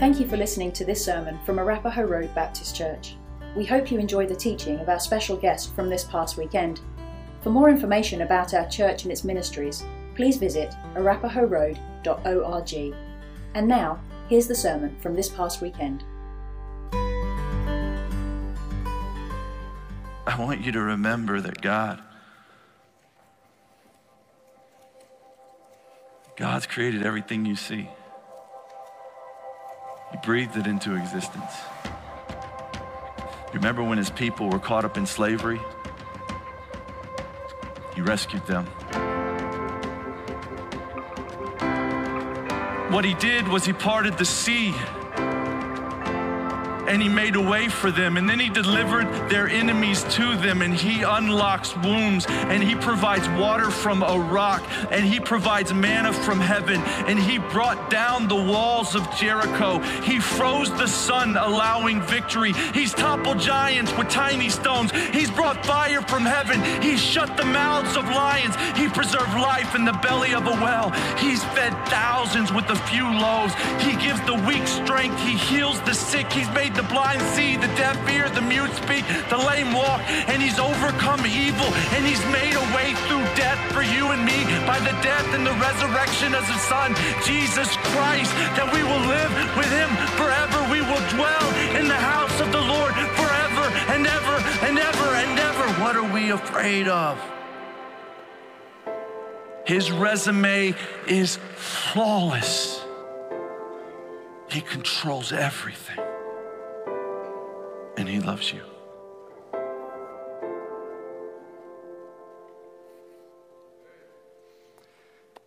Thank you for listening to this sermon from Arapahoe Road Baptist Church. We hope you enjoy the teaching of our special guest from this past weekend. For more information about our church and its ministries, please visit arapahoeroad.org. And now, here's the sermon from this past weekend. I want you to remember that God, God's created everything you see. He breathed it into existence. You remember when his people were caught up in slavery? He rescued them. What he did was he parted the sea and he made a way for them. And then he delivered their enemies to them, and he unlocks wombs, and he provides water from a rock, and he provides manna from heaven, and he brought down the walls of Jericho. He froze the sun, allowing victory. He's toppled giants with tiny stones. He's brought fire from heaven. He shut the mouths of lions. He preserved life in the belly of a well. He's fed thousands with a few loaves. He gives the weak strength. He heals the sick. He's made the blind see, the deaf hear, the mute speak, the lame walk, and he's overcome evil, and he's made a way through death for you and me by the death and the resurrection of his son, Jesus Christ, that we will live with him forever. We will dwell in the house of the Lord forever and ever and ever and ever. What are we afraid of? His resume is flawless. He controls everything and He loves you.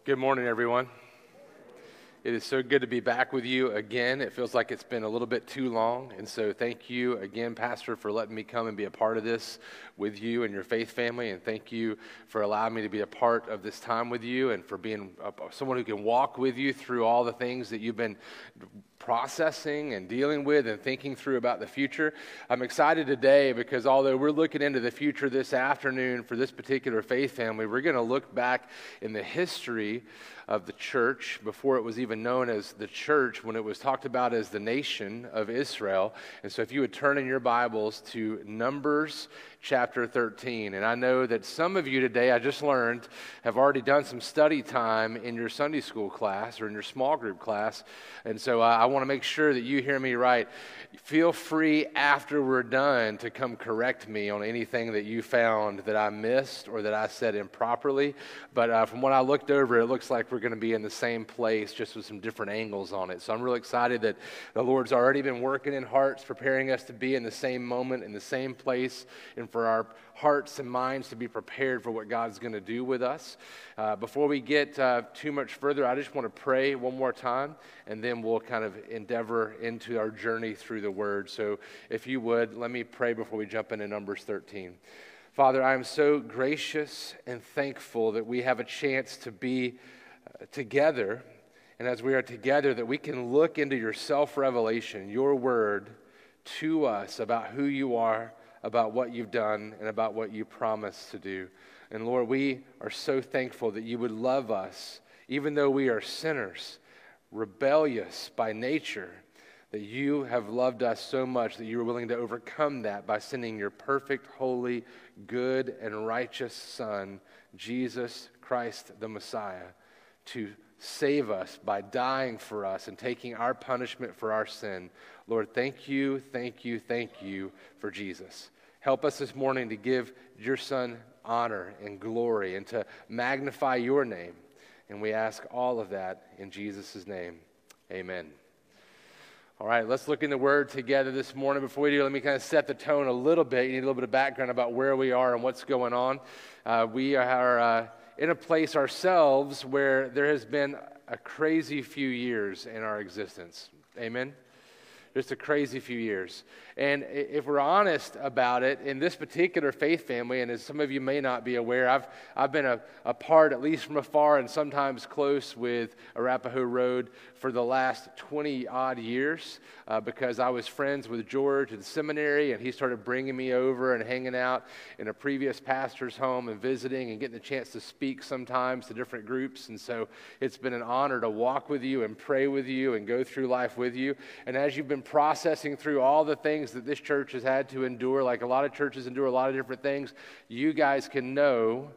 Good morning, everyone. It is so good to be back with you again. It feels like it's been a little bit too long. And so, thank you again, Pastor, for letting me come and be a part of this with you and your faith family. And thank you for allowing me to be a part of this time with you and for being someone who can walk with you through all the things that you've been processing and dealing with and thinking through about the future. I'm excited today because although we're looking into the future this afternoon for this particular faith family, we're going to look back in the history of the church before it was even known as the church, when it was talked about as the nation of Israel. And so if you would turn in your Bibles to Numbers chapter 13. And I know that some of you today, I just learned, have already done some study time in your Sunday school class or in your small group class. And so uh, I want to make sure that you hear me right. Feel free after we're done to come correct me on anything that you found that I missed or that I said improperly. But uh, from what I looked over, it looks like we're going to be in the same place, just with some different angles on it. So I'm really excited that the Lord's already been working in hearts, preparing us to be in the same moment, in the same place, and for our hearts and minds to be prepared for what God's going to do with us. Uh, before we get uh, too much further, I just want to pray one more time, and then we'll kind of endeavor into our journey through the Word. So, if you would, let me pray before we jump into Numbers 13. Father, I am so gracious and thankful that we have a chance to be uh, together. And as we are together, that we can look into your self revelation, your word to us about who you are about what you've done and about what you promised to do. And Lord, we are so thankful that you would love us, even though we are sinners, rebellious by nature, that you have loved us so much that you were willing to overcome that by sending your perfect, holy, good, and righteous Son, Jesus Christ the Messiah, to save us by dying for us and taking our punishment for our sin. Lord, thank you, thank you, thank you for Jesus. Help us this morning to give your Son honor and glory and to magnify your name. And we ask all of that in Jesus' name. Amen. All right, let's look in the Word together this morning. Before we do, let me kind of set the tone a little bit. You need a little bit of background about where we are and what's going on. Uh, we are uh, in a place ourselves where there has been a crazy few years in our existence. Amen. Just a crazy few years. And if we're honest about it, in this particular faith family, and as some of you may not be aware, I've, I've been a, a part, at least from afar and sometimes close with Arapahoe Road for the last 20 odd years uh, because I was friends with George in seminary, and he started bringing me over and hanging out in a previous pastor's home and visiting and getting the chance to speak sometimes to different groups. And so it's been an honor to walk with you and pray with you and go through life with you. And as you've been processing through all the things that this church has had to endure, like a lot of churches endure a lot of different things, you guys can know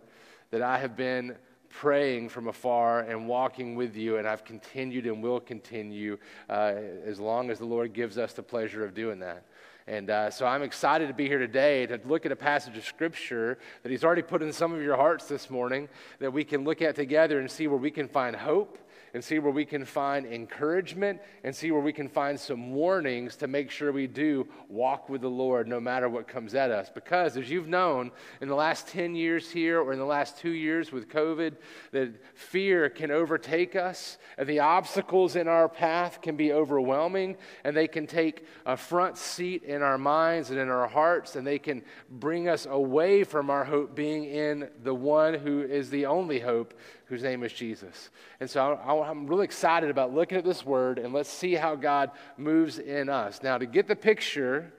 that I have been praying from afar and walking with you, and I've continued and will continue uh, as long as the Lord gives us the pleasure of doing that. And uh, so I'm excited to be here today to look at a passage of Scripture that He's already put in some of your hearts this morning that we can look at together and see where we can find hope and see where we can find encouragement and see where we can find some warnings to make sure we do walk with the Lord no matter what comes at us. Because as you've known in the last 10 years here or in the last two years with COVID, that fear can overtake us and the obstacles in our path can be overwhelming and they can take a front seat in our minds and in our hearts and they can bring us away from our hope being in the one who is the only hope whose name is Jesus. And so I'm really excited about looking at this word and let's see how God moves in us. Now, to get the picture,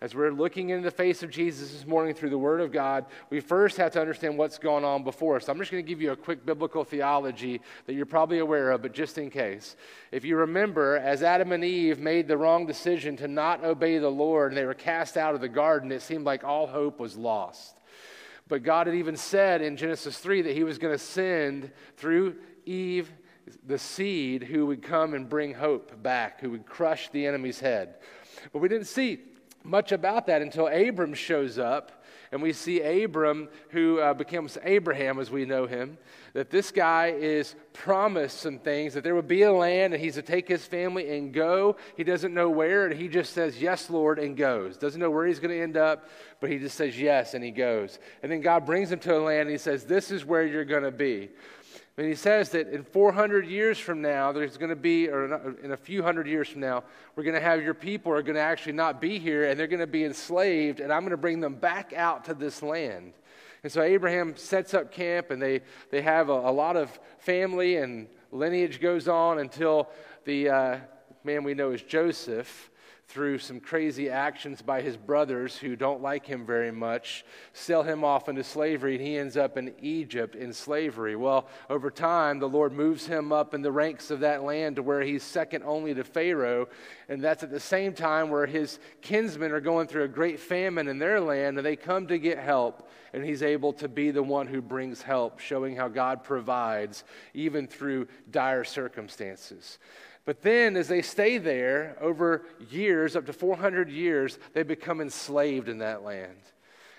as we're looking into the face of Jesus this morning through the Word of God, we first have to understand what's going on before us. So I'm just going to give you a quick biblical theology that you're probably aware of, but just in case. If you remember, as Adam and Eve made the wrong decision to not obey the Lord and they were cast out of the garden, it seemed like all hope was lost. But God had even said in Genesis 3 that He was going to send through Eve the seed who would come and bring hope back, who would crush the enemy's head. But we didn't see much about that until Abram shows up and we see Abram, who uh, becomes Abraham as we know him, that this guy is promised some things, that there would be a land and he's to take his family and go. He doesn't know where, and he just says, Yes, Lord, and goes. Doesn't know where he's going to end up, but he just says yes, and he goes. And then God brings him to a land and he says, This is where you're going to be. And he says that in 400 years from now, there's going to be, or in a few hundred years from now, we're going to have your people are going to actually not be here and they're going to be enslaved, and I'm going to bring them back out to this land. And so Abraham sets up camp, and they, they have a, a lot of family, and lineage goes on until the uh, man we know is Joseph through some crazy actions by his brothers who don't like him very much, sell him off into slavery, and he ends up in Egypt in slavery. Well, over time, the Lord moves him up in the ranks of that land to where he's second only to Pharaoh. And that's at the same time where his kinsmen are going through a great famine in their land, and they come to get help. And he's able to be the one who brings help, showing how God provides even through dire circumstances. But then, as they stay there over years, up to 400 years, they become enslaved in that land.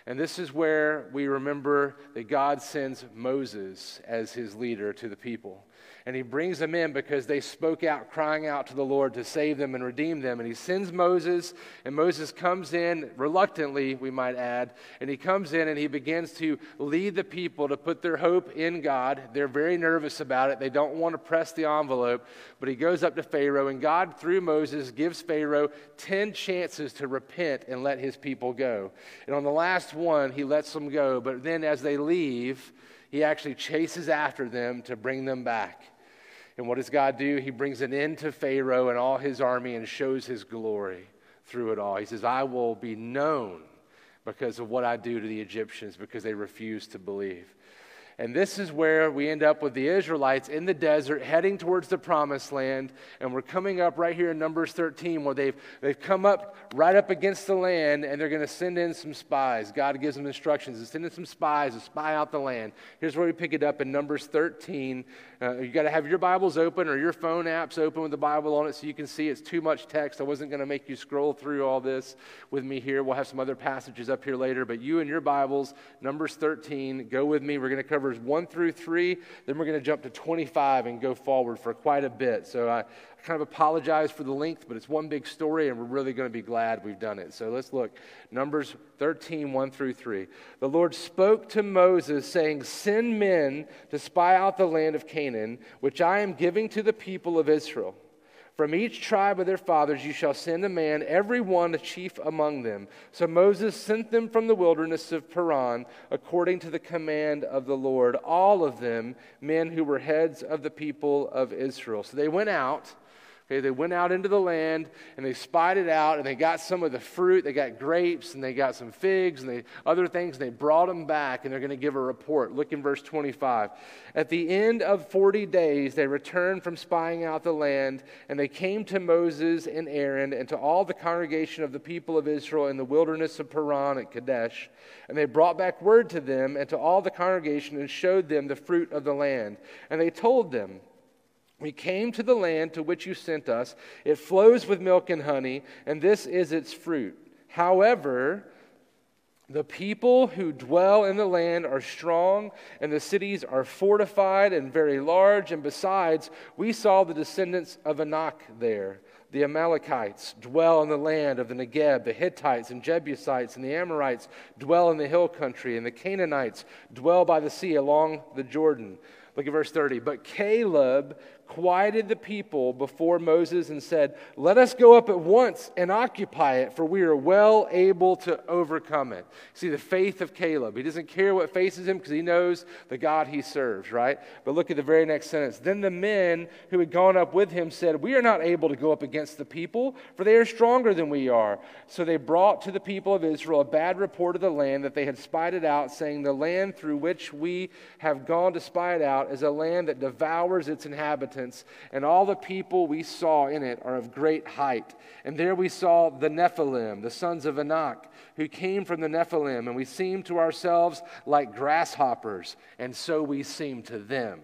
And this is where we remember that God sends Moses as his leader to the people and he brings them in because they spoke out, crying out to the Lord to save them and redeem them. And he sends Moses, and Moses comes in reluctantly, we might add, and he comes in and he begins to lead the people to put their hope in God. They're very nervous about it, they don't want to press the envelope, but he goes up to Pharaoh, and God, through Moses, gives Pharaoh 10 chances to repent and let his people go. And on the last one, he lets them go, but then as they leave, he actually chases after them to bring them back. And what does God do? He brings an end to Pharaoh and all his army and shows his glory through it all. He says, I will be known because of what I do to the Egyptians because they refuse to believe. And this is where we end up with the Israelites in the desert heading towards the promised land. And we're coming up right here in Numbers 13 where they've, they've come up right up against the land and they're going to send in some spies. God gives them instructions to send in some spies to spy out the land. Here's where we pick it up in Numbers 13. Uh, you got to have your Bibles open or your phone apps open with the Bible on it so you can see it's too much text. I wasn't going to make you scroll through all this with me here. We'll have some other passages up here later. But you and your Bibles, Numbers 13, go with me. We're going to cover 1 through 3. Then we're going to jump to 25 and go forward for quite a bit. So I, I kind of apologize for the length, but it's one big story, and we're really going to be glad we've done it. So let's look. Numbers 13, 1 through 3. The Lord spoke to Moses, saying, Send men to spy out the land of Canaan, which I am giving to the people of Israel. From each tribe of their fathers you shall send a man, every one a chief among them. So Moses sent them from the wilderness of Paran, according to the command of the Lord, all of them men who were heads of the people of Israel. So they went out Okay, they went out into the land and they spied it out and they got some of the fruit. They got grapes and they got some figs and they, other things and they brought them back and they're going to give a report. Look in verse 25. At the end of 40 days, they returned from spying out the land and they came to Moses and Aaron and to all the congregation of the people of Israel in the wilderness of Paran at Kadesh. And they brought back word to them and to all the congregation and showed them the fruit of the land. And they told them, we came to the land to which you sent us. It flows with milk and honey, and this is its fruit. However, the people who dwell in the land are strong, and the cities are fortified and very large. And besides, we saw the descendants of Anak there. The Amalekites dwell in the land of the Negeb. The Hittites and Jebusites and the Amorites dwell in the hill country. And the Canaanites dwell by the sea along the Jordan. Look at verse 30. But Caleb quieted the people before Moses and said, Let us go up at once and occupy it, for we are well able to overcome it. See, the faith of Caleb. He doesn't care what faces him because he knows the God he serves, right? But look at the very next sentence. Then the men who had gone up with him said, We are not able to go up against the people, for they are stronger than we are. So they brought to the people of Israel a bad report of the land that they had spied it out, saying, The land through which we have gone to spy it out is a land that devours its inhabitants and all the people we saw in it are of great height. And there we saw the Nephilim, the sons of Anak, who came from the Nephilim, and we seemed to ourselves like grasshoppers, and so we seemed to them.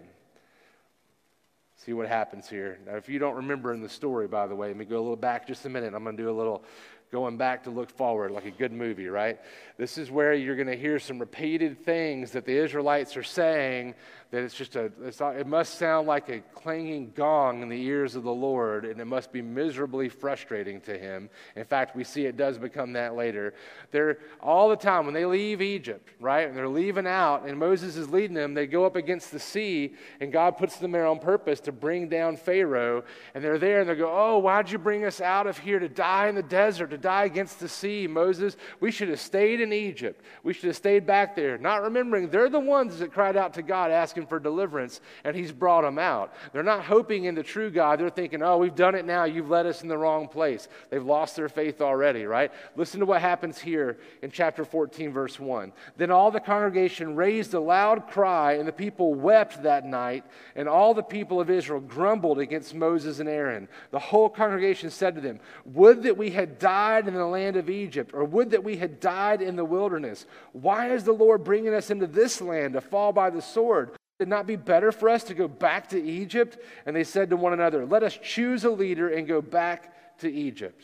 See what happens here. Now, if you don't remember in the story, by the way, let me go a little back just a minute. I'm going to do a little going back to look forward, like a good movie, right? This is where you're going to hear some repeated things that the Israelites are saying that it's just a, it's not, it must sound like a clanging gong in the ears of the Lord, and it must be miserably frustrating to him. In fact, we see it does become that later. They're all the time, when they leave Egypt, right, and they're leaving out, and Moses is leading them, they go up against the sea, and God puts them there on purpose to bring down Pharaoh, and they're there, and they go, Oh, why'd you bring us out of here to die in the desert, to die against the sea, Moses? We should have stayed in Egypt. We should have stayed back there. Not remembering they're the ones that cried out to God asking for deliverance, and He's brought them out. They're not hoping in the true God. They're thinking, oh, we've done it now. You've led us in the wrong place. They've lost their faith already, right? Listen to what happens here in chapter 14, verse 1. Then all the congregation raised a loud cry, and the people wept that night, and all the people of Israel grumbled against Moses and Aaron. The whole congregation said to them, Would that we had died in the land of Egypt, or would that we had died in the wilderness. Why is the Lord bringing us into this land to fall by the sword? It not be better for us to go back to Egypt? And they said to one another, Let us choose a leader and go back to Egypt.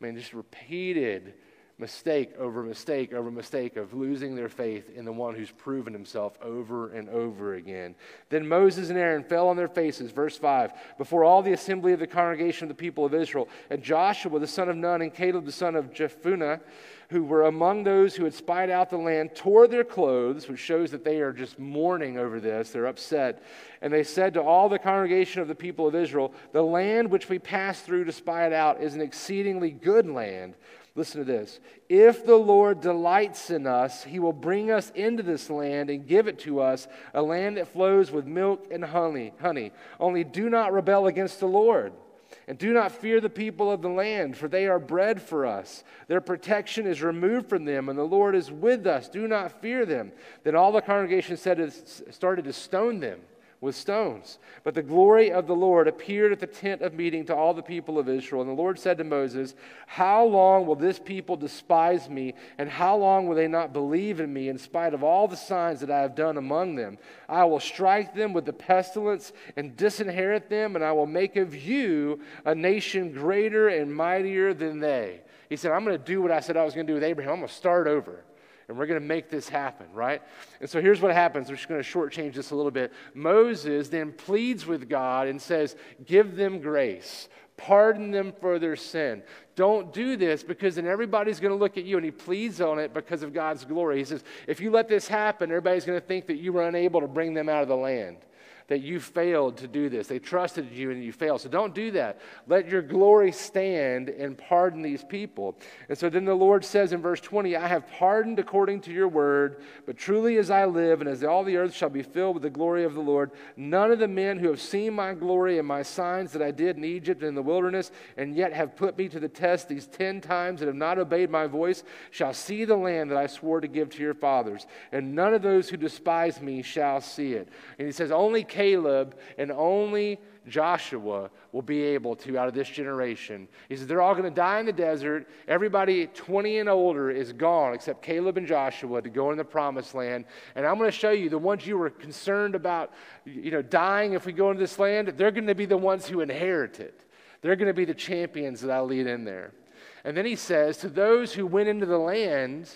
I mean, just repeated mistake over mistake over mistake of losing their faith in the one who's proven himself over and over again. Then Moses and Aaron fell on their faces, verse 5, before all the assembly of the congregation of the people of Israel. And Joshua, the son of Nun, and Caleb, the son of Jephunneh, who were among those who had spied out the land, tore their clothes, which shows that they are just mourning over this. They're upset. And they said to all the congregation of the people of Israel, The land which we passed through to spy it out is an exceedingly good land. Listen to this. If the Lord delights in us, he will bring us into this land and give it to us, a land that flows with milk and honey. honey. Only do not rebel against the Lord. And do not fear the people of the land, for they are bread for us. Their protection is removed from them, and the Lord is with us. Do not fear them. Then all the congregation said, started to stone them with stones. But the glory of the Lord appeared at the tent of meeting to all the people of Israel. And the Lord said to Moses, How long will this people despise me, and how long will they not believe in me in spite of all the signs that I have done among them? I will strike them with the pestilence and disinherit them, and I will make of you a nation greater and mightier than they. He said, I'm going to do what I said I was going to do with Abraham. I'm going to start over and we're going to make this happen, right? And so here's what happens. We're just going to shortchange this a little bit. Moses then pleads with God and says, Give them grace, pardon them for their sin. Don't do this because then everybody's going to look at you. And he pleads on it because of God's glory. He says, If you let this happen, everybody's going to think that you were unable to bring them out of the land that you failed to do this. They trusted you and you failed. So don't do that. Let your glory stand and pardon these people. And so then the Lord says in verse 20, I have pardoned according to your word, but truly as I live and as all the earth shall be filled with the glory of the Lord, none of the men who have seen my glory and my signs that I did in Egypt and in the wilderness, and yet have put me to the test these ten times and have not obeyed my voice, shall see the land that I swore to give to your fathers. And none of those who despise me shall see it. And he says, Only and only Joshua will be able to out of this generation. He says they're all going to die in the desert. Everybody 20 and older is gone except Caleb and Joshua to go in the promised land. And I'm going to show you the ones you were concerned about, you know, dying if we go into this land, they're going to be the ones who inherit it. They're going to be the champions that I lead in there. And then he says, to those who went into the land,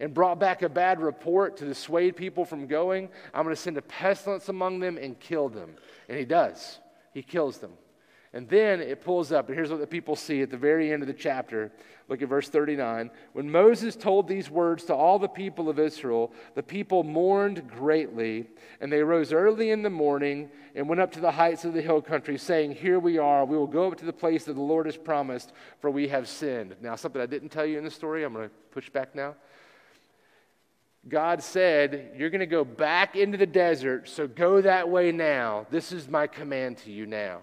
and brought back a bad report to dissuade people from going, I'm going to send a pestilence among them and kill them. And he does. He kills them. And then it pulls up, and here's what the people see at the very end of the chapter. Look at verse 39. When Moses told these words to all the people of Israel, the people mourned greatly, and they rose early in the morning and went up to the heights of the hill country, saying, Here we are, we will go up to the place that the Lord has promised, for we have sinned. Now, something I didn't tell you in the story, I'm going to push back now. God said, You're going to go back into the desert, so go that way now. This is my command to you now.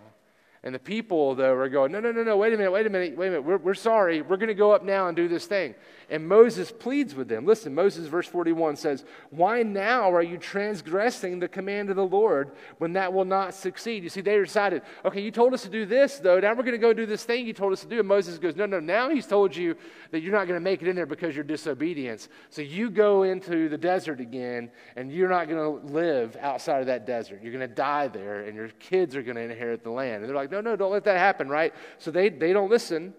And the people, though, are going, no, no, no, no, wait a minute, wait a minute, wait a minute. We're, we're sorry. We're going to go up now and do this thing. And Moses pleads with them. Listen, Moses, verse 41 says, Why now are you transgressing the command of the Lord when that will not succeed? You see, they decided, okay, you told us to do this, though. Now we're going to go do this thing you told us to do. And Moses goes, No, no, now he's told you that you're not going to make it in there because you're disobedience. So you go into the desert again, and you're not going to live outside of that desert. You're going to die there, and your kids are going to inherit the land. And they're like, No, no, don't let that happen, right? So they, they don't listen.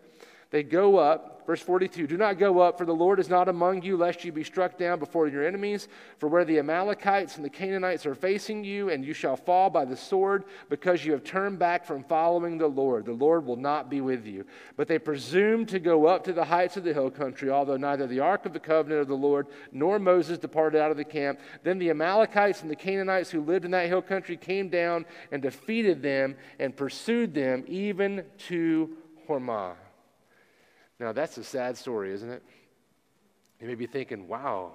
They go up. Verse 42 Do not go up, for the Lord is not among you, lest you be struck down before your enemies. For where the Amalekites and the Canaanites are facing you, and you shall fall by the sword, because you have turned back from following the Lord. The Lord will not be with you. But they presumed to go up to the heights of the hill country, although neither the ark of the covenant of the Lord nor Moses departed out of the camp. Then the Amalekites and the Canaanites who lived in that hill country came down and defeated them and pursued them even to Hormah. Now, that's a sad story, isn't it? You may be thinking, wow,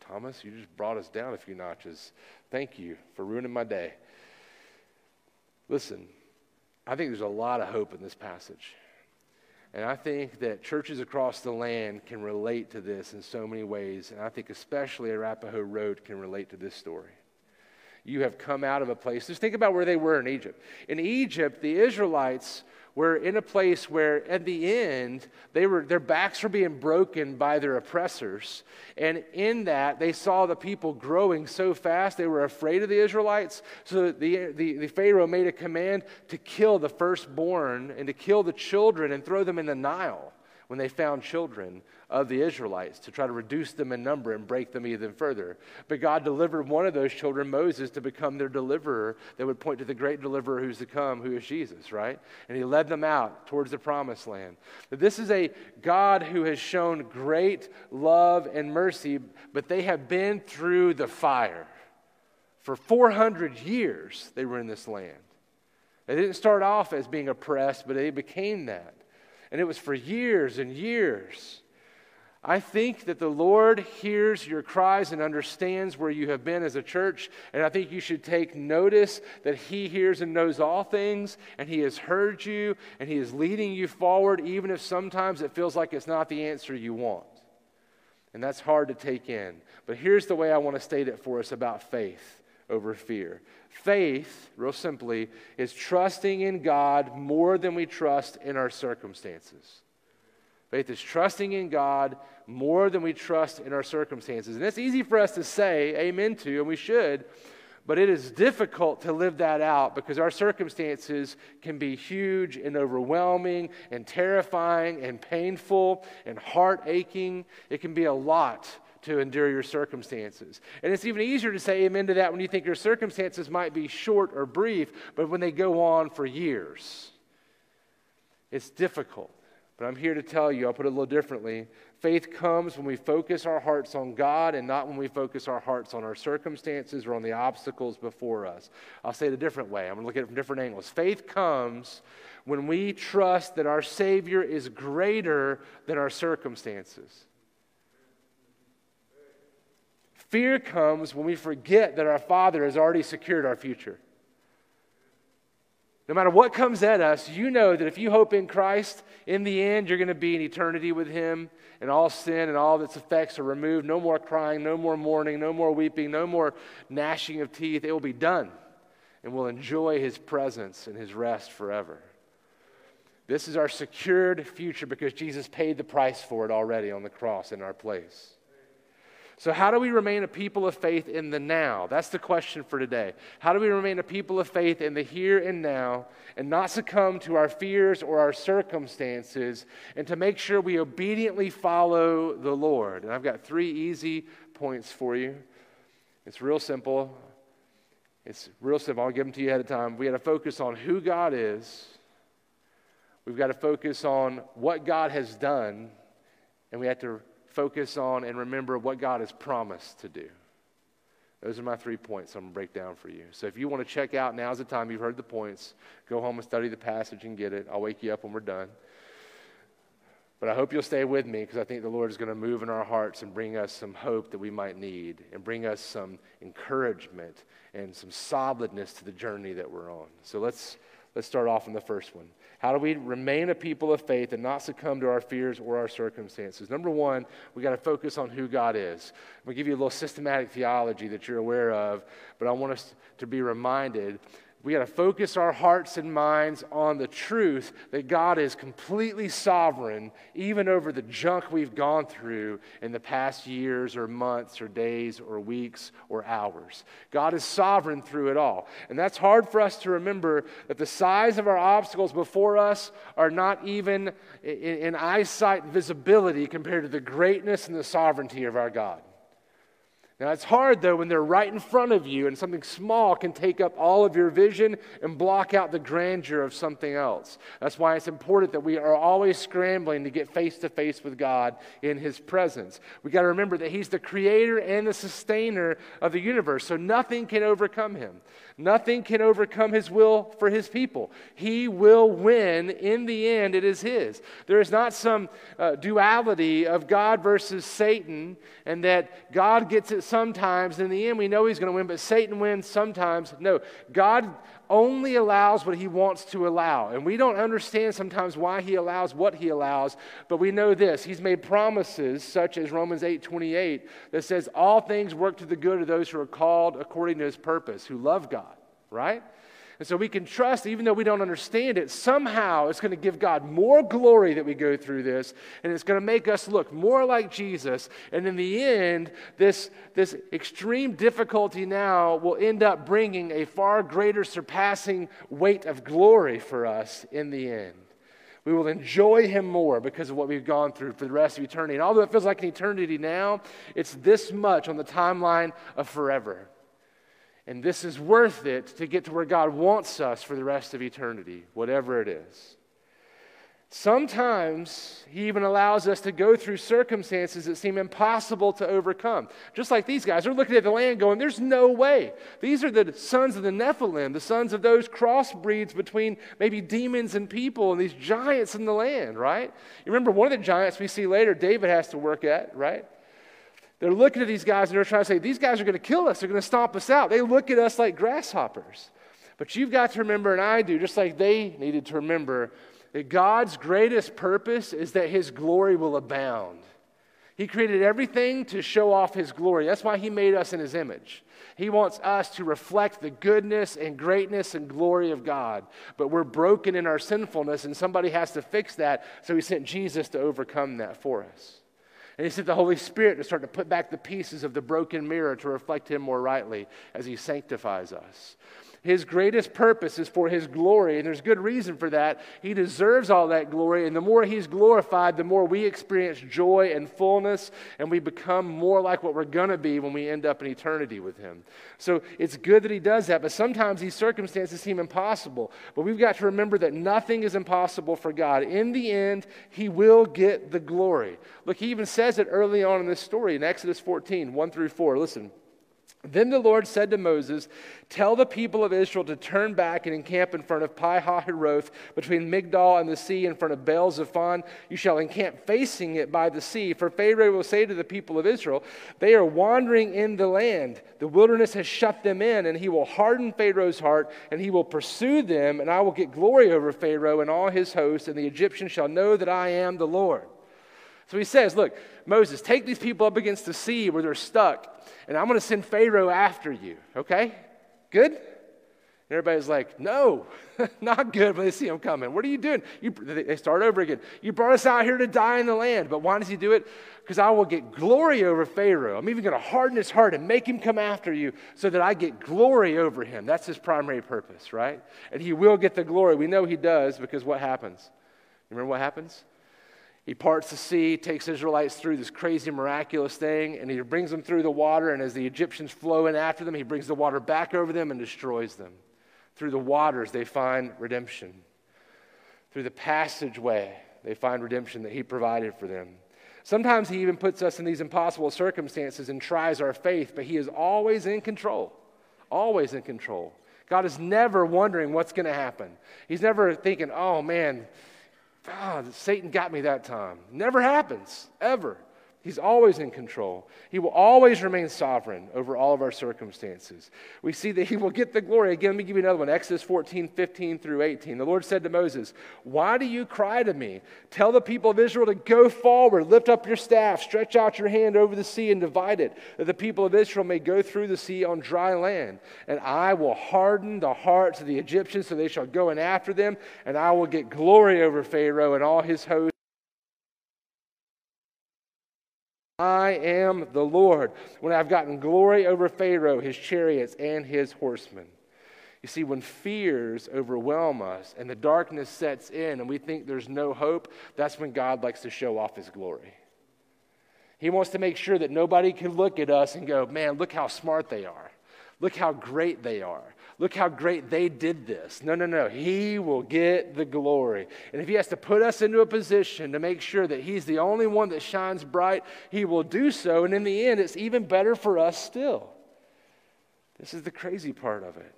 Thomas, you just brought us down a few notches. Thank you for ruining my day. Listen, I think there's a lot of hope in this passage. And I think that churches across the land can relate to this in so many ways. And I think especially Arapahoe Road can relate to this story. You have come out of a place. Just think about where they were in Egypt. In Egypt, the Israelites were in a place where at the end they were their backs were being broken by their oppressors. And in that they saw the people growing so fast they were afraid of the israelites. So the, the, the pharaoh made a command to kill the firstborn and to kill the children and throw them in the nile when they found children of the Israelites to try to reduce them in number and break them even further. But God delivered one of those children, Moses, to become their deliverer that would point to the great deliverer who's to come, who is Jesus, right? And he led them out towards the promised land. But this is a God who has shown great love and mercy, but they have been through the fire. For 400 years, they were in this land. They didn't start off as being oppressed, but they became that. And it was for years and years. I think that the Lord hears your cries and understands where you have been as a church. And I think you should take notice that He hears and knows all things, and He has heard you, and He is leading you forward, even if sometimes it feels like it's not the answer you want. And that's hard to take in. But here's the way I want to state it for us about faith over fear. Faith, real simply, is trusting in God more than we trust in our circumstances. Faith is trusting in God more than we trust in our circumstances. And it's easy for us to say amen to, and we should, but it is difficult to live that out because our circumstances can be huge and overwhelming and terrifying and painful and heart aching. It can be a lot to endure your circumstances. And it's even easier to say amen to that when you think your circumstances might be short or brief, but when they go on for years. It's difficult. But I'm here to tell you, I'll put it a little differently. Faith comes when we focus our hearts on God and not when we focus our hearts on our circumstances or on the obstacles before us. I'll say it a different way. I'm going to look at it from different angles. Faith comes when we trust that our Savior is greater than our circumstances. Fear comes when we forget that our Father has already secured our future. No matter what comes at us, you know that if you hope in Christ, in the end, you're going to be in eternity with Him, and all sin and all its effects are removed. No more crying, no more mourning, no more weeping, no more gnashing of teeth. It will be done, and we'll enjoy His presence and His rest forever. This is our secured future because Jesus paid the price for it already on the cross in our place. So, how do we remain a people of faith in the now? That's the question for today. How do we remain a people of faith in the here and now and not succumb to our fears or our circumstances and to make sure we obediently follow the Lord? And I've got three easy points for you. It's real simple. It's real simple. I'll give them to you ahead of time. We got to focus on who God is, we've got to focus on what God has done, and we have to focus on and remember what God has promised to do. Those are my three points I'm going to break down for you. So if you want to check out, now's the time. You've heard the points. Go home and study the passage and get it. I'll wake you up when we're done. But I hope you'll stay with me because I think the Lord is going to move in our hearts and bring us some hope that we might need and bring us some encouragement and some solidness to the journey that we're on. So let's, let's start off in the first one. How do we remain a people of faith and not succumb to our fears or our circumstances? Number one, we got to focus on who God is. I'm going to give you a little systematic theology that you're aware of, but I want us to be reminded we got to focus our hearts and minds on the truth that God is completely sovereign, even over the junk we've gone through in the past years or months or days or weeks or hours. God is sovereign through it all. And that's hard for us to remember that the size of our obstacles before us are not even in, eyesight visibility compared to the greatness and the sovereignty of our God. Now, it's hard though when they're right in front of you and something small can take up all of your vision and block out the grandeur of something else. That's why it's important that we are always scrambling to get face to face with God in His presence. We got to remember that He's the creator and the sustainer of the universe, so nothing can overcome Him. Nothing can overcome His will for His people. He will win. In the end, it is His. There is not some uh, duality of God versus Satan, and that God gets it sometimes. In the end, we know he's going to win, but Satan wins sometimes. No, God only allows what he wants to allow. And we don't understand sometimes why he allows what he allows, but we know this. He's made promises such as Romans 8 28 that says, All things work to the good of those who are called according to his purpose, who love God, right? And so we can trust, even though we don't understand it, somehow it's going to give God more glory that we go through this, and it's going to make us look more like Jesus. And in the end, this, this extreme difficulty now will end up bringing a far greater surpassing weight of glory for us in the end. We will enjoy him more because of what we've gone through for the rest of eternity. And although it feels like an eternity now, it's this much on the timeline of forever. And this is worth it to get to where God wants us for the rest of eternity, whatever it is. Sometimes He even allows us to go through circumstances that seem impossible to overcome. Just like these guys, they're looking at the land going, There's no way. These are the sons of the Nephilim, the sons of those crossbreeds between maybe demons and people and these giants in the land, right? You remember one of the giants we see later, David has to work at, right? They're looking at these guys and they're trying to say, These guys are going to kill us. They're going to stomp us out. They look at us like grasshoppers. But you've got to remember, and I do, just like they needed to remember, that God's greatest purpose is that His glory will abound. He created everything to show off His glory. That's why He made us in His image. He wants us to reflect the goodness and greatness and glory of God. But we're broken in our sinfulness, and somebody has to fix that. So He sent Jesus to overcome that for us. And he sent the Holy Spirit to start to put back the pieces of the broken mirror to reflect him more rightly as he sanctifies us. His greatest purpose is for His glory, and there's good reason for that. He deserves all that glory, and the more He's glorified, the more we experience joy and fullness, and we become more like what we're going to be when we end up in eternity with Him. So it's good that He does that, but sometimes these circumstances seem impossible. But we've got to remember that nothing is impossible for God. In the end, He will get the glory. Look, He even says it early on in this story in Exodus 14 1 through 4. Listen. Then the Lord said to Moses, Tell the people of Israel to turn back and encamp in front of Pi Hahiroth, between Migdol and the sea, in front of Baal Zephon. You shall encamp facing it by the sea. For Pharaoh will say to the people of Israel, They are wandering in the land. The wilderness has shut them in, and he will harden Pharaoh's heart, and he will pursue them, and I will get glory over Pharaoh and all his hosts, and the Egyptians shall know that I am the Lord. So he says, Look, Moses, take these people up against the sea where they're stuck and I'm going to send Pharaoh after you. Okay? Good? And everybody's like, no, not good when they see him coming. What are you doing? You, they start over again. You brought us out here to die in the land. But why does he do it? Because I will get glory over Pharaoh. I'm even going to harden his heart and make him come after you so that I get glory over him. That's his primary purpose, right? And he will get the glory. We know he does because what happens? Remember what happens? He parts the sea, takes Israelites through this crazy, miraculous thing, and he brings them through the water. And as the Egyptians flow in after them, he brings the water back over them and destroys them. Through the waters, they find redemption. Through the passageway, they find redemption that he provided for them. Sometimes he even puts us in these impossible circumstances and tries our faith, but he is always in control. Always in control. God is never wondering what's going to happen. He's never thinking, oh man, ah, Satan got me that time. Never happens, ever. He's always in control. He will always remain sovereign over all of our circumstances. We see that he will get the glory. Again, let me give you another one Exodus 14, 15 through 18. The Lord said to Moses, Why do you cry to me? Tell the people of Israel to go forward, lift up your staff, stretch out your hand over the sea and divide it, that the people of Israel may go through the sea on dry land. And I will harden the hearts of the Egyptians so they shall go in after them, and I will get glory over Pharaoh and all his hosts I am the Lord, when I've gotten glory over Pharaoh, his chariots, and his horsemen. You see, when fears overwhelm us and the darkness sets in and we think there's no hope, that's when God likes to show off his glory. He wants to make sure that nobody can look at us and go, man, look how smart they are. Look how great they are. Look how great they did this. No, no, no. He will get the glory. And if he has to put us into a position to make sure that he's the only one that shines bright, he will do so. And in the end, it's even better for us still. This is the crazy part of it.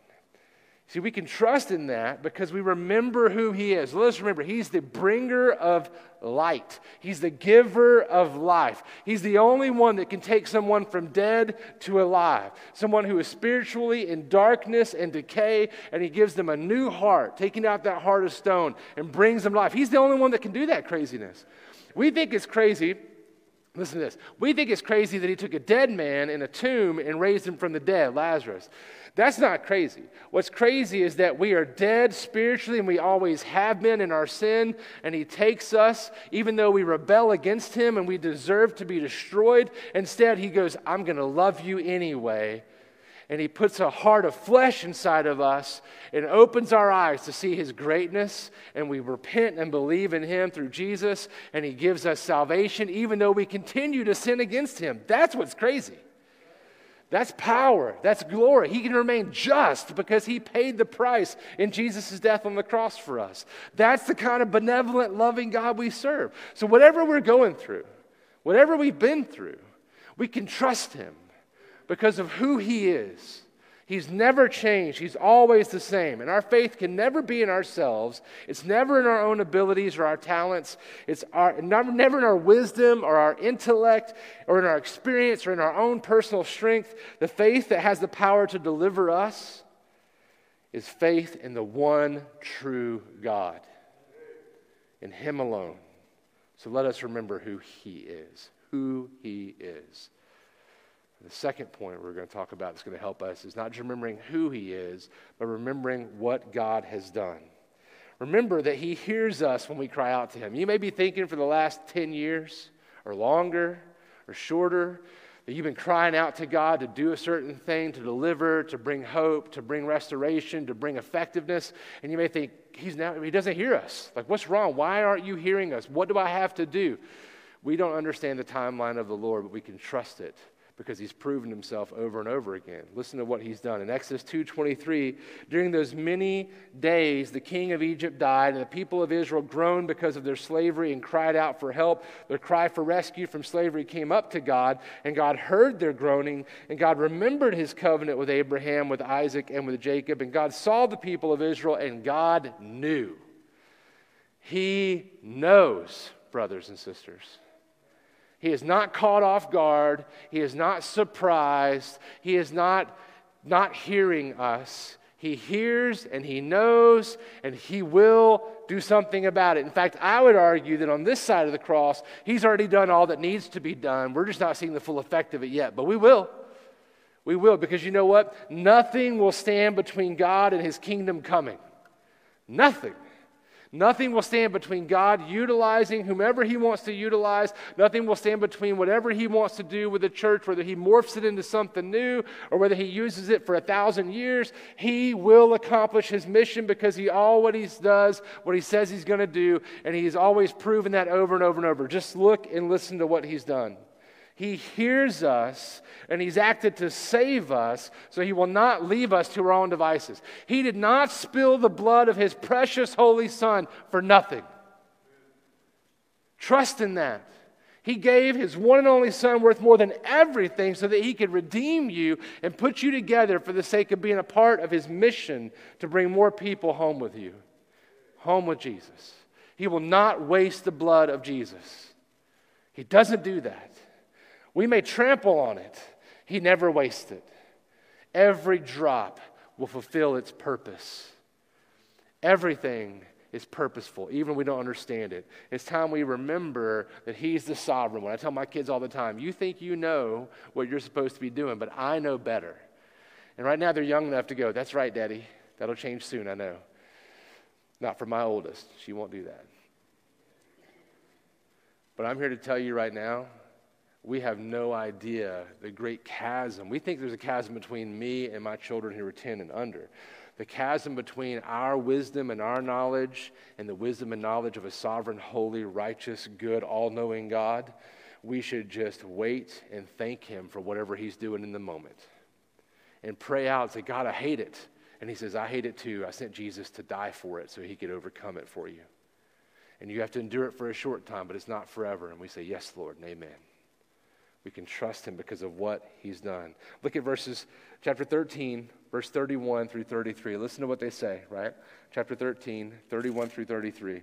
See, we can trust in that because we remember who He is. Let us remember, He's the bringer of light, He's the giver of life. He's the only one that can take someone from dead to alive, someone who is spiritually in darkness and decay, and He gives them a new heart, taking out that heart of stone and brings them life. He's the only one that can do that craziness. We think it's crazy. Listen to this. We think it's crazy that he took a dead man in a tomb and raised him from the dead, Lazarus. That's not crazy. What's crazy is that we are dead spiritually and we always have been in our sin, and He takes us, even though we rebel against Him and we deserve to be destroyed. Instead, He goes, I'm going to love you anyway. And He puts a heart of flesh inside of us and opens our eyes to see His greatness. And we repent and believe in Him through Jesus, and He gives us salvation, even though we continue to sin against Him. That's what's crazy. That's power. That's glory. He can remain just because he paid the price in Jesus' death on the cross for us. That's the kind of benevolent, loving God we serve. So, whatever we're going through, whatever we've been through, we can trust him because of who he is He's never changed. He's always the same. And our faith can never be in ourselves. It's never in our own abilities or our talents. It's our, never in our wisdom or our intellect or in our experience or in our own personal strength. The faith that has the power to deliver us is faith in the one true God, in Him alone. So let us remember who He is, who He is. The second point we're going to talk about that's going to help us is not just remembering who He is, but remembering what God has done. Remember that He hears us when we cry out to Him. You may be thinking for the last 10 years or longer or shorter that You've been crying out to God to do a certain thing, to deliver, to bring hope, to bring restoration, to bring effectiveness, and you may think, He's now, He doesn't hear us. Like, what's wrong? Why aren't you hearing us? What do I have to do? We don't understand the timeline of the Lord, but we can trust it because he's proven himself over and over again. Listen to what he's done. In Exodus 2:23, during those many days the king of Egypt died and the people of Israel groaned because of their slavery and cried out for help. Their cry for rescue from slavery came up to God, and God heard their groaning, and God remembered his covenant with Abraham, with Isaac, and with Jacob, and God saw the people of Israel and God knew. He knows, brothers and sisters. He is not caught off guard. He is not surprised. He is not not hearing us. He hears and he knows and he will do something about it. In fact, I would argue that on this side of the cross, he's already done all that needs to be done. We're just not seeing the full effect of it yet, but we will. We will because you know what? Nothing will stand between God and his kingdom coming. Nothing. Nothing will stand between God utilizing whomever He wants to utilize. Nothing will stand between whatever He wants to do with the church, whether He morphs it into something new or whether He uses it for a thousand years. He will accomplish His mission because He always does what He says He's going to do, and He's always proven that over and over and over. Just look and listen to what He's done. He hears us and He's acted to save us, so He will not leave us to our own devices. He did not spill the blood of His precious Holy Son for nothing. Trust in that. He gave His one and only Son worth more than everything so that He could redeem you and put you together for the sake of being a part of His mission to bring more people home with you, home with Jesus. He will not waste the blood of Jesus. He doesn't do that. We may trample on it, He never wastes it. Every drop will fulfill its purpose. Everything is purposeful, even we don't understand it. It's time we remember that He's the sovereign one. I tell my kids all the time, you think you know what you're supposed to be doing, but I know better. And right now they're young enough to go, That's right, Daddy. That'll change soon, I know. Not for my oldest. She won't do that. But I'm here to tell you right now we have no idea the great chasm. We think there's a chasm between me and my children who are 10 and under. The chasm between our wisdom and our knowledge and the wisdom and knowledge of a sovereign, holy, righteous, good, all knowing God, we should just wait and thank Him for whatever He's doing in the moment. And pray out and say, God, I hate it. And He says, I hate it too. I sent Jesus to die for it so He could overcome it for you. And you have to endure it for a short time, but it's not forever. And we say, Yes, Lord, and amen. We can trust him because of what he's done. Look at verses, chapter 13, verse 31 through 33. Listen to what they say, right? Chapter 13, 31 through 33.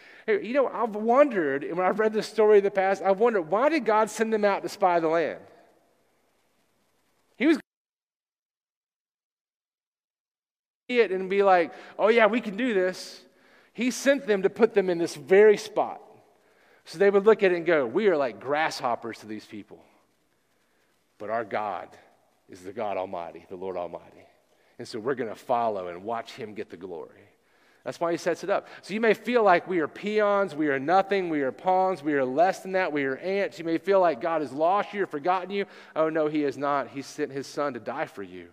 You know, I've wondered, and when I've read the story of the past, I've wondered why did God send them out to spy the land? He was see it and be like, oh yeah, we can do this. He sent them to put them in this very spot. So they would look at it and go, we are like grasshoppers to these people. But our God is the God Almighty, the Lord Almighty. And so we're going to follow and watch him get the glory. That's why he sets it up. So you may feel like we are peons, we are nothing, we are pawns, we are less than that, we are ants. You may feel like God has lost you or forgotten you. Oh, no, he has not. He sent his son to die for you.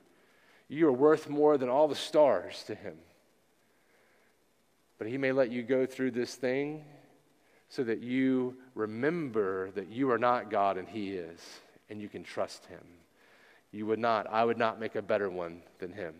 You are worth more than all the stars to him. But he may let you go through this thing so that you remember that you are not God and he is, and you can trust him. You would not, I would not make a better one than him.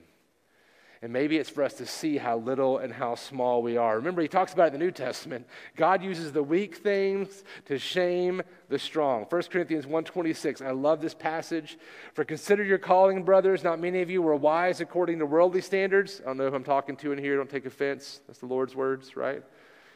And maybe it's for us to see how little and how small we are. Remember, he talks about it in the New Testament. God uses the weak things to shame the strong. 1 Corinthians 1.26, I love this passage. For consider your calling, brothers. Not many of you were wise according to worldly standards. I don't know who I'm talking to in here. Don't take offense. That's the Lord's words, right?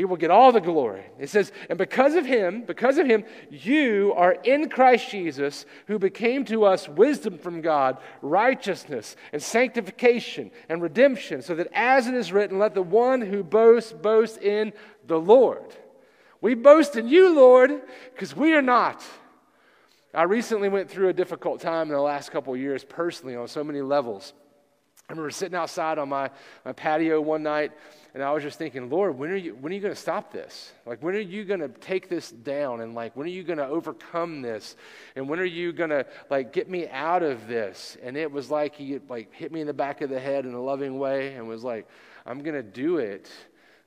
He will get all the glory. It says, and because of him, because of him, you are in Christ Jesus, who became to us wisdom from God, righteousness and sanctification and redemption, so that as it is written, let the one who boasts boast in the Lord. We boast in you, Lord, because we are not. I recently went through a difficult time in the last couple years personally on so many levels. I remember sitting outside on my, my patio one night and I was just thinking, Lord, when are you, when are you going to stop this? Like, when are you going to take this down? And like, when are you going to overcome this? And when are you going to like get me out of this? And it was like he like hit me in the back of the head in a loving way and was like, I'm going to do it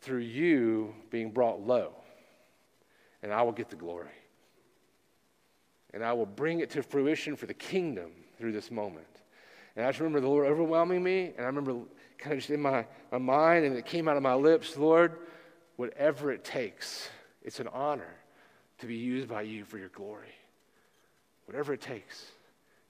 through you being brought low. And I will get the glory. And I will bring it to fruition for the kingdom through this moment. And I just remember the Lord overwhelming me, and I remember kind of just in my, my mind, and it came out of my lips Lord, whatever it takes, it's an honor to be used by you for your glory. Whatever it takes.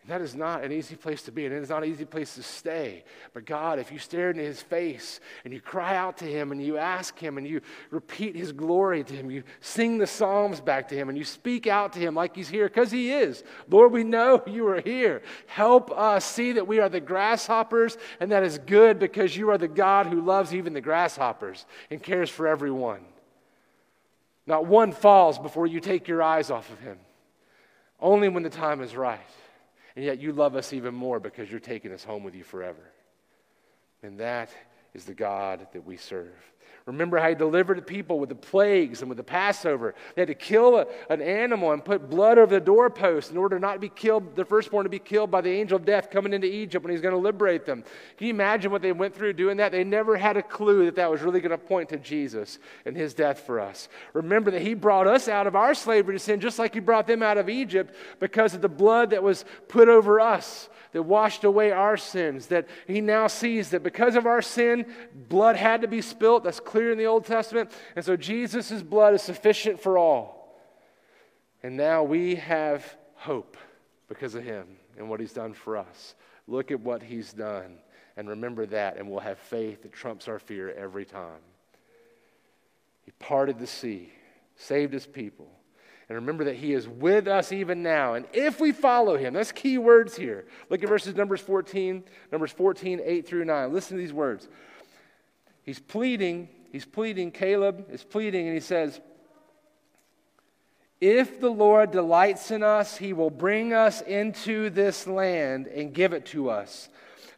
That is not an easy place to be, and it is not an easy place to stay. But God, if you stare into his face and you cry out to him and you ask him and you repeat his glory to him, you sing the Psalms back to him and you speak out to him like he's here, because he is. Lord, we know you are here. Help us see that we are the grasshoppers, and that is good because you are the God who loves even the grasshoppers and cares for everyone. Not one falls before you take your eyes off of him, only when the time is right. And yet you love us even more because you're taking us home with you forever. And that is the God that we serve. Remember how he delivered the people with the plagues and with the Passover. They had to kill a, an animal and put blood over the doorpost in order not to be killed, the firstborn to be killed by the angel of death coming into Egypt when he's going to liberate them. Can you imagine what they went through doing that? They never had a clue that that was really going to point to Jesus and his death for us. Remember that he brought us out of our slavery to sin just like he brought them out of Egypt because of the blood that was put over us that washed away our sins, that he now sees that because of our sin, blood had to be spilt. That's clear in the Old Testament. And so Jesus' blood is sufficient for all. And now we have hope because of him and what he's done for us. Look at what he's done and remember that, and we'll have faith that trumps our fear every time. He parted the sea, saved his people. And remember that he is with us even now. And if we follow him, that's key words here. Look at verses Numbers 14, Numbers 14, 8 through 9. Listen to these words. He's pleading, he's pleading, Caleb is pleading, and he says, If the Lord delights in us, he will bring us into this land and give it to us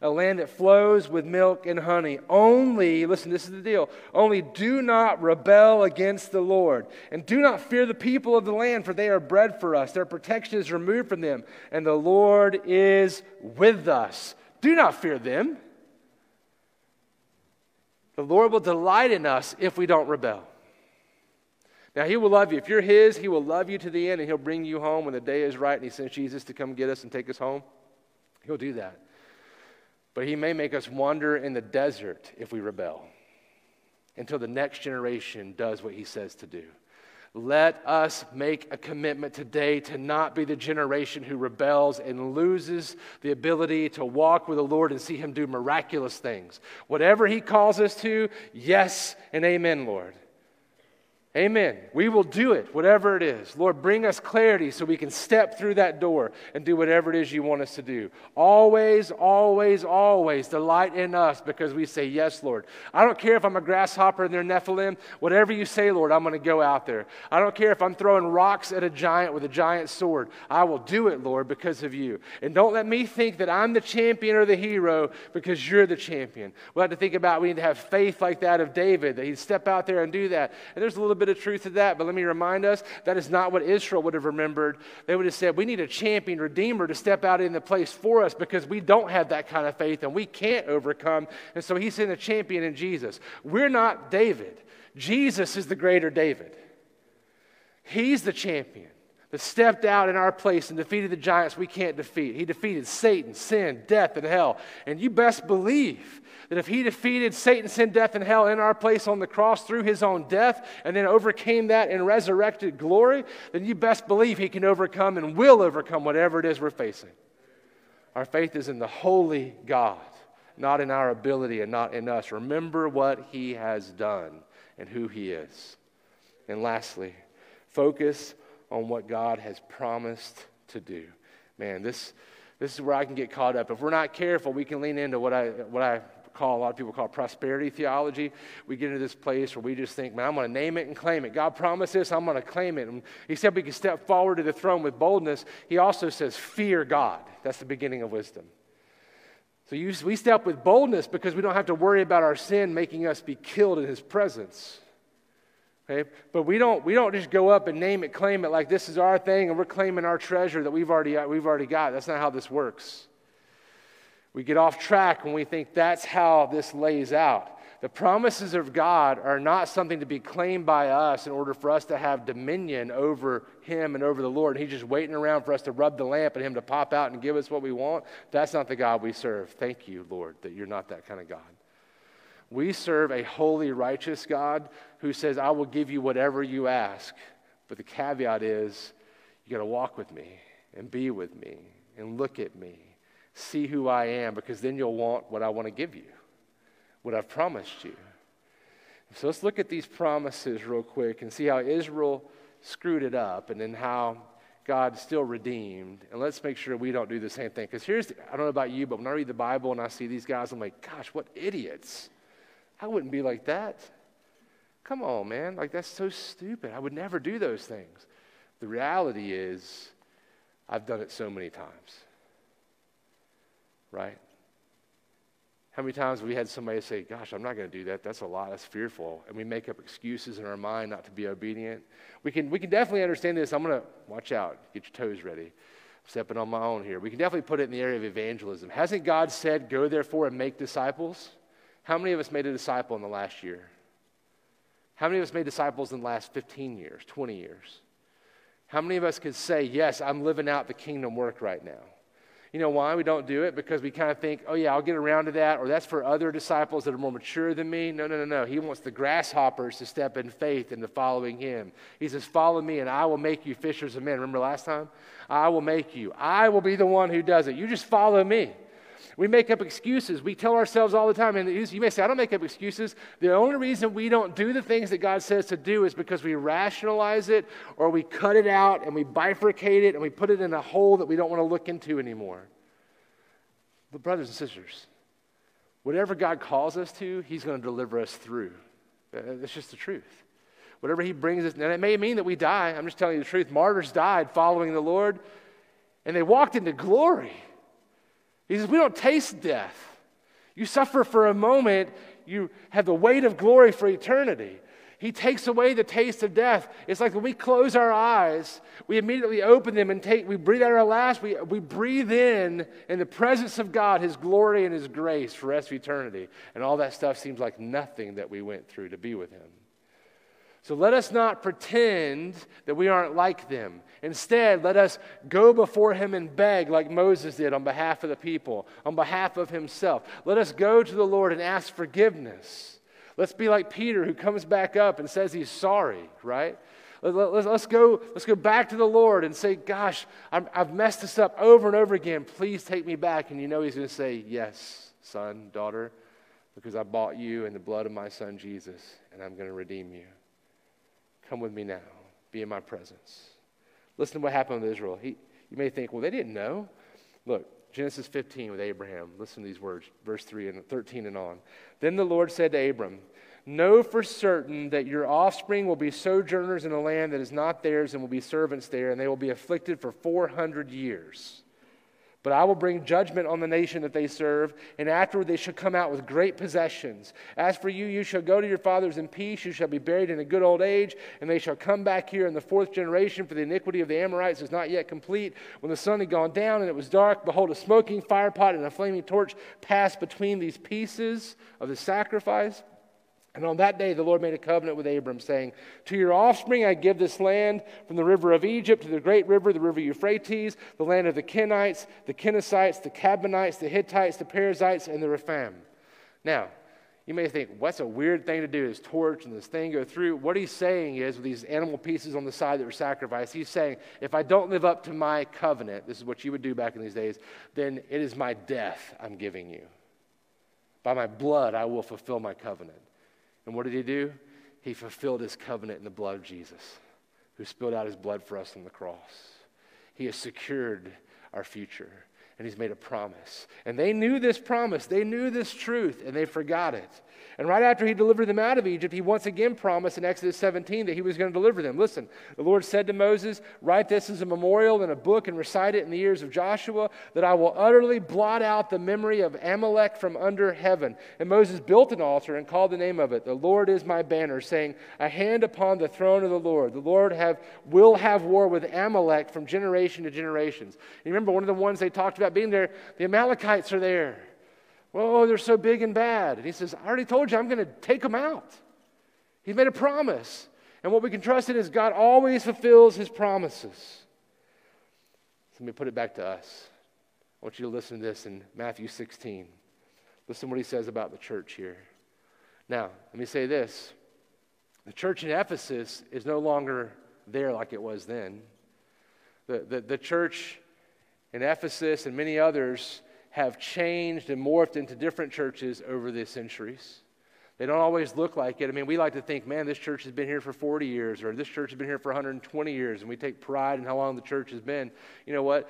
a land that flows with milk and honey. Only, listen, this is the deal, only do not rebel against the Lord. And do not fear the people of the land, for they are bread for us. Their protection is removed from them, and the Lord is with us. Do not fear them. The Lord will delight in us if we don't rebel. Now, He will love you. If you're His, He will love you to the end, and He'll bring you home when the day is right, and He sends Jesus to come get us and take us home. He'll do that. But he may make us wander in the desert if we rebel until the next generation does what he says to do. Let us make a commitment today to not be the generation who rebels and loses the ability to walk with the Lord and see him do miraculous things. Whatever he calls us to, yes and amen, Lord. Amen. We will do it, whatever it is. Lord, bring us clarity so we can step through that door and do whatever it is you want us to do. Always, always, always delight in us because we say, Yes, Lord. I don't care if I'm a grasshopper and they're Nephilim. Whatever you say, Lord, I'm going to go out there. I don't care if I'm throwing rocks at a giant with a giant sword. I will do it, Lord, because of you. And don't let me think that I'm the champion or the hero because you're the champion. we have to think about we need to have faith like that of David, that he'd step out there and do that. And there's a little bit bit of truth to that, but let me remind us that is not what Israel would have remembered. They would have said, We need a champion, redeemer to step out in the place for us because we don't have that kind of faith and we can't overcome. And so he sent a champion in Jesus. We're not David, Jesus is the greater David. He's the champion. that stepped out in our place and defeated the giants we can't defeat. He defeated Satan, sin, death, and hell. And you best believe that if he defeated Satan, sin, death, and hell in our place on the cross through his own death and then overcame that in resurrected glory, then you best believe he can overcome and will overcome whatever it is we're facing. Our faith is in the holy God, not in our ability and not in us. Remember what he has done and who he is. And lastly, focus on what God has promised to do. Man, this, this is where I can get caught up. If we're not careful, we can lean into what I, what I call, a lot of people call prosperity theology. We get into this place where we just think, man, I'm going to name it and claim it. God promised this, I'm going to claim it. And he said we can step forward to the throne with boldness. He also says, fear God. That's the beginning of wisdom. So you, we step with boldness because we don't have to worry about our sin making us be killed in his presence. Okay? But we don't, we don't just go up and name it, claim it like this is our thing and we're claiming our treasure that we've already, we've already got. That's not how this works. We get off track when we think that's how this lays out. The promises of God are not something to be claimed by us in order for us to have dominion over Him and over the Lord. He's just waiting around for us to rub the lamp and Him to pop out and give us what we want. That's not the God we serve. Thank you, Lord, that you're not that kind of God. We serve a holy, righteous God who says, I will give you whatever you ask. But the caveat is, you got to walk with me and be with me and look at me, see who I am, because then you'll want what I want to give you, what I've promised you. So let's look at these promises real quick and see how Israel screwed it up and then how God still redeemed. And let's make sure we don't do the same thing. Because here's, the, I don't know about you, but when I read the Bible and I see these guys, I'm like, gosh, what idiots. I wouldn't be like that. Come on, man. Like, that's so stupid. I would never do those things. The reality is, I've done it so many times. Right? How many times we had somebody say, Gosh, I'm not going to do that. That's a lot. That's fearful. And we make up excuses in our mind not to be obedient. We can, we can definitely understand this. I'm going to watch out, get your toes ready. I'm stepping on my own here. We can definitely put it in the area of evangelism. Hasn't God said, Go therefore and make disciples? How many of us made a disciple in the last year? How many of us made disciples in the last 15 years, 20 years? How many of us could say, Yes, I'm living out the kingdom work right now? You know why we don't do it? Because we kind of think, oh, yeah, I'll get around to that, or that's for other disciples that are more mature than me. No, no, no, no. He wants the grasshoppers to step in faith into following him. He says, Follow me, and I will make you fishers of men. Remember last time? I will make you. I will be the one who does it. You just follow me. We make up excuses. We tell ourselves all the time, and you may say, I don't make up excuses. The only reason we don't do the things that God says to do is because we rationalize it or we cut it out and we bifurcate it and we put it in a hole that we don't want to look into anymore. But, brothers and sisters, whatever God calls us to, He's going to deliver us through. Uh, that's just the truth. Whatever He brings us, and it may mean that we die. I'm just telling you the truth. Martyrs died following the Lord, and they walked into glory. He says, We don't taste death. You suffer for a moment, you have the weight of glory for eternity. He takes away the taste of death. It's like when we close our eyes, we immediately open them and take, we breathe out our last, we, we breathe in, in the presence of God, His glory and His grace for rest of eternity. And all that stuff seems like nothing that we went through to be with Him. So let us not pretend that we aren't like them. Instead, let us go before him and beg like Moses did on behalf of the people, on behalf of himself. Let us go to the Lord and ask forgiveness. Let's be like Peter who comes back up and says he's sorry, right? Let's go, let's go back to the Lord and say, Gosh, i have messed this up over and over again. Please take me back. And you know he's going to say, Yes, son, daughter, because I bought you in the blood of my son Jesus, and I'm going to redeem you. Come with me now. Be in my presence. Listen to what happened with Israel. He, you may think, well, they didn't know. Look, Genesis 15 with Abraham. Listen to these words, verse 3 and 13 and on. Then the Lord said to Abram, Know for certain that your offspring will be sojourners in a land that is not theirs and will be servants there, and they will be afflicted for 400 years. But I will bring judgment on the nation that they serve, and afterward they shall come out with great possessions. As for you, you shall go to your fathers in peace. You shall be buried in a good old age, and they shall come back here in the fourth generation, for the iniquity of the Amorites is not yet complete. When the sun had gone down and it was dark, behold, a smoking firepot and a flaming torch passed between these pieces of the sacrifice. And on that day, the Lord made a covenant with Abram, saying, To your offspring I give this land from the river of Egypt to the great river, the river Euphrates, the land of the Kenites, the Kenizzites, the Kadmonites, the Hittites, the Perizzites, and the Rephaim. Now, you may think, what's a weird thing to do? This torch and this thing go through. What he's saying is, with these animal pieces on the side that were sacrificed, he's saying, if I don't live up to my covenant, this is what you would do back in these days, then it is my death I'm giving you. By my blood, I will fulfill my covenant. And what did he do? He fulfilled his covenant in the blood of Jesus, who spilled out his blood for us on the cross. He has secured our future, and he's made a promise. And they knew this promise, they knew this truth, and they forgot it. And right after he delivered them out of Egypt, he once again promised in Exodus 17 that he was going to deliver them. Listen, the Lord said to Moses, Write this as a memorial in a book and recite it in the ears of Joshua, that I will utterly blot out the memory of Amalek from under heaven. And Moses built an altar and called the name of it, The Lord is my banner, saying, A hand upon the throne of the Lord. The Lord have, will have war with Amalek from generation to generations. Remember one of the ones they talked about being there, the Amalekites are there. Oh, they're so big and bad. And he says, I already told you I'm going to take them out. He's made a promise. And what we can trust in is God always fulfills his promises. Let me put it back to us. I want you to listen to this in Matthew 16. Listen what he says about the church here. Now, let me say this the church in Ephesus is no longer there like it was then. The, the, the church in Ephesus and many others have changed and morphed into different churches over the centuries. They don't always look like it. I mean, we like to think, man, this church has been here for 40 years, or this church has been here for 120 years, and we take pride in how long the church has been. You know what?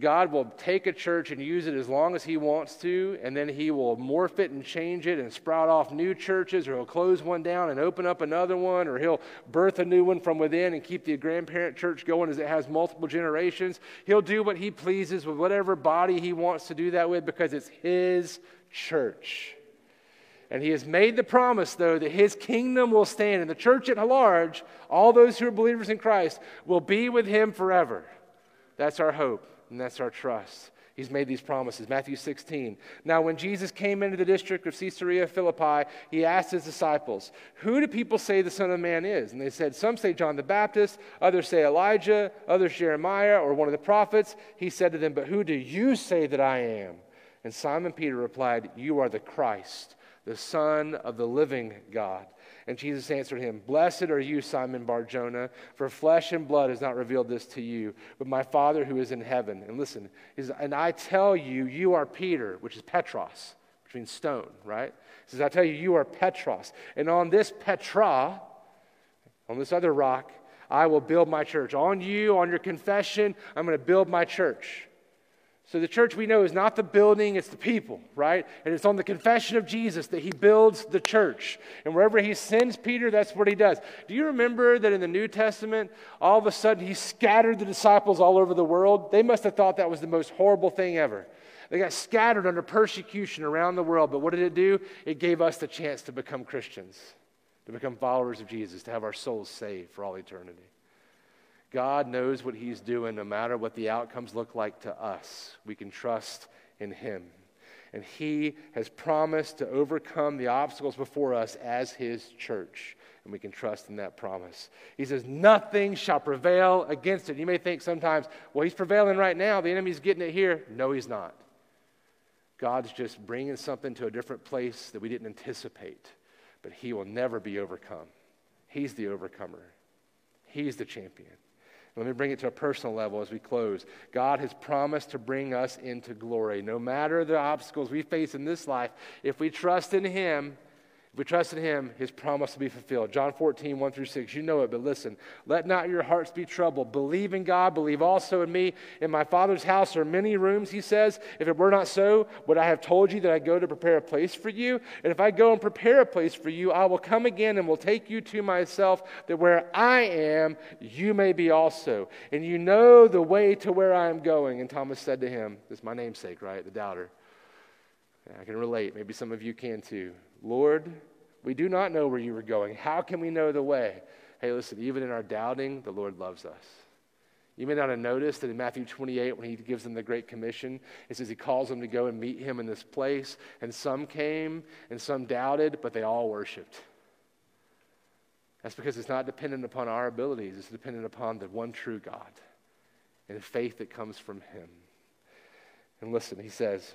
God will take a church and use it as long as He wants to, and then He will morph it and change it and sprout off new churches, or He'll close one down and open up another one, or He'll birth a new one from within and keep the grandparent church going as it has multiple generations. He'll do what He pleases with whatever body He wants to do that with because it's His church. And He has made the promise, though, that His kingdom will stand, and the church at large, all those who are believers in Christ, will be with Him forever. That's our hope and that's our trust. He's made these promises. Matthew 16. Now, when Jesus came into the district of Caesarea Philippi, he asked his disciples, Who do people say the Son of Man is? And they said, Some say John the Baptist, others say Elijah, others Jeremiah, or one of the prophets. He said to them, But who do you say that I am? And Simon Peter replied, You are the Christ, the Son of the living God. And Jesus answered him, Blessed are you, Simon Barjona, for flesh and blood has not revealed this to you, but my Father who is in heaven. And listen, and I tell you, you are Peter, which is Petros, which means stone, right? He says, I tell you, you are Petros. And on this Petra, on this other rock, I will build my church. On you, on your confession, I'm going to build my church. So the church we know is not the building, it's the people, right? And it's on the confession of Jesus that he builds the church. And wherever he sends Peter, that's what he does. Do you remember that in the New Testament, all of a sudden he scattered the disciples all over the world? They must have thought that was the most horrible thing ever. They got scattered under persecution around the world, but what did it do? It gave us the chance to become Christians, to become followers of Jesus, to have our souls saved for all eternity. God knows what He's doing no matter what the outcomes look like to us. We can trust in Him. And He has promised to overcome the obstacles before us as His church. And we can trust in that promise. He says, Nothing shall prevail against it. You may think sometimes, well, He's prevailing right now. The enemy's getting it here. No, He's not. God's just bringing something to a different place that we didn't anticipate. But He will never be overcome. He's the overcomer, He's the champion. Let me bring it to a personal level as we close. God has promised to bring us into glory. No matter the obstacles we face in this life, if we trust in Him, if we trust in him, his promise will be fulfilled. John 14, 1 through 6. You know it, but listen. Let not your hearts be troubled. Believe in God, believe also in me. In my Father's house are many rooms, he says. If it were not so, would I have told you that I go to prepare a place for you? And if I go and prepare a place for you, I will come again and will take you to myself, that where I am, you may be also. And you know the way to where I am going. And Thomas said to him, This is my namesake, right? The doubter. I can relate. Maybe some of you can too. Lord, we do not know where you are going. How can we know the way? Hey, listen, even in our doubting, the Lord loves us. You may not have noticed that in Matthew 28, when he gives them the Great Commission, it says he calls them to go and meet him in this place. And some came and some doubted, but they all worshiped. That's because it's not dependent upon our abilities, it's dependent upon the one true God and the faith that comes from Him. And listen, He says,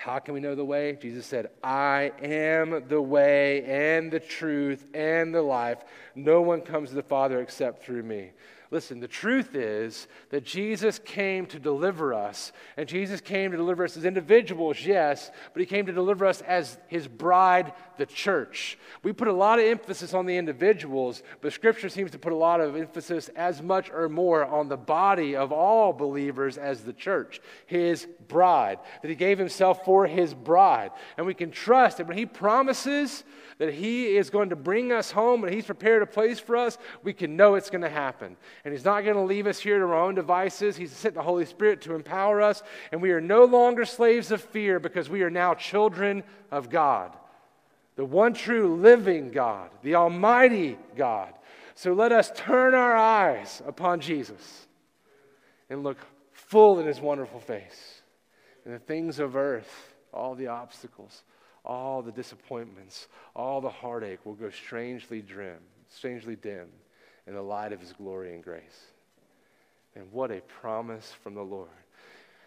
how can we know the way? Jesus said, I am the way and the truth and the life. No one comes to the Father except through me. Listen, the truth is that Jesus came to deliver us. And Jesus came to deliver us as individuals, yes, but he came to deliver us as his bride, the church. We put a lot of emphasis on the individuals, but scripture seems to put a lot of emphasis, as much or more, on the body of all believers as the church, his bride, that he gave himself for his bride. And we can trust that when he promises that he is going to bring us home and he's prepared a place for us, we can know it's going to happen. And He's not going to leave us here to our own devices. He's sent the Holy Spirit to empower us. And we are no longer slaves of fear because we are now children of God, the one true living God, the Almighty God. So let us turn our eyes upon Jesus and look full in His wonderful face. And the things of earth, all the obstacles, all the disappointments, all the heartache will go strangely dim, strangely dim in the light of his glory and grace. And what a promise from the Lord.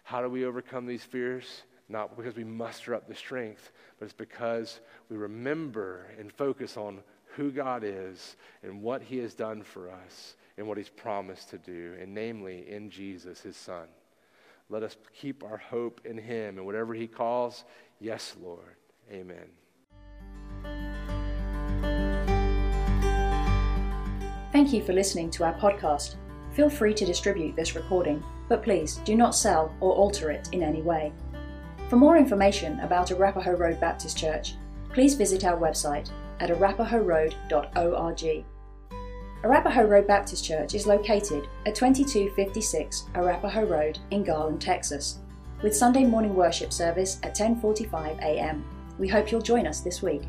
How do we overcome these fears? Not because we muster up the strength, but it's because we remember and focus on who God is and what he has done for us and what he's promised to do, and namely in Jesus, his son. Let us keep our hope in him and whatever he calls, yes, Lord. Amen. Thank you for listening to our podcast. Feel free to distribute this recording, but please do not sell or alter it in any way. For more information about Arapaho Road Baptist Church, please visit our website at arapahoroad.org. Arapaho Road Baptist Church is located at 2256 Arapaho Road in Garland, Texas, with Sunday morning worship service at 10:45 a.m. We hope you'll join us this week.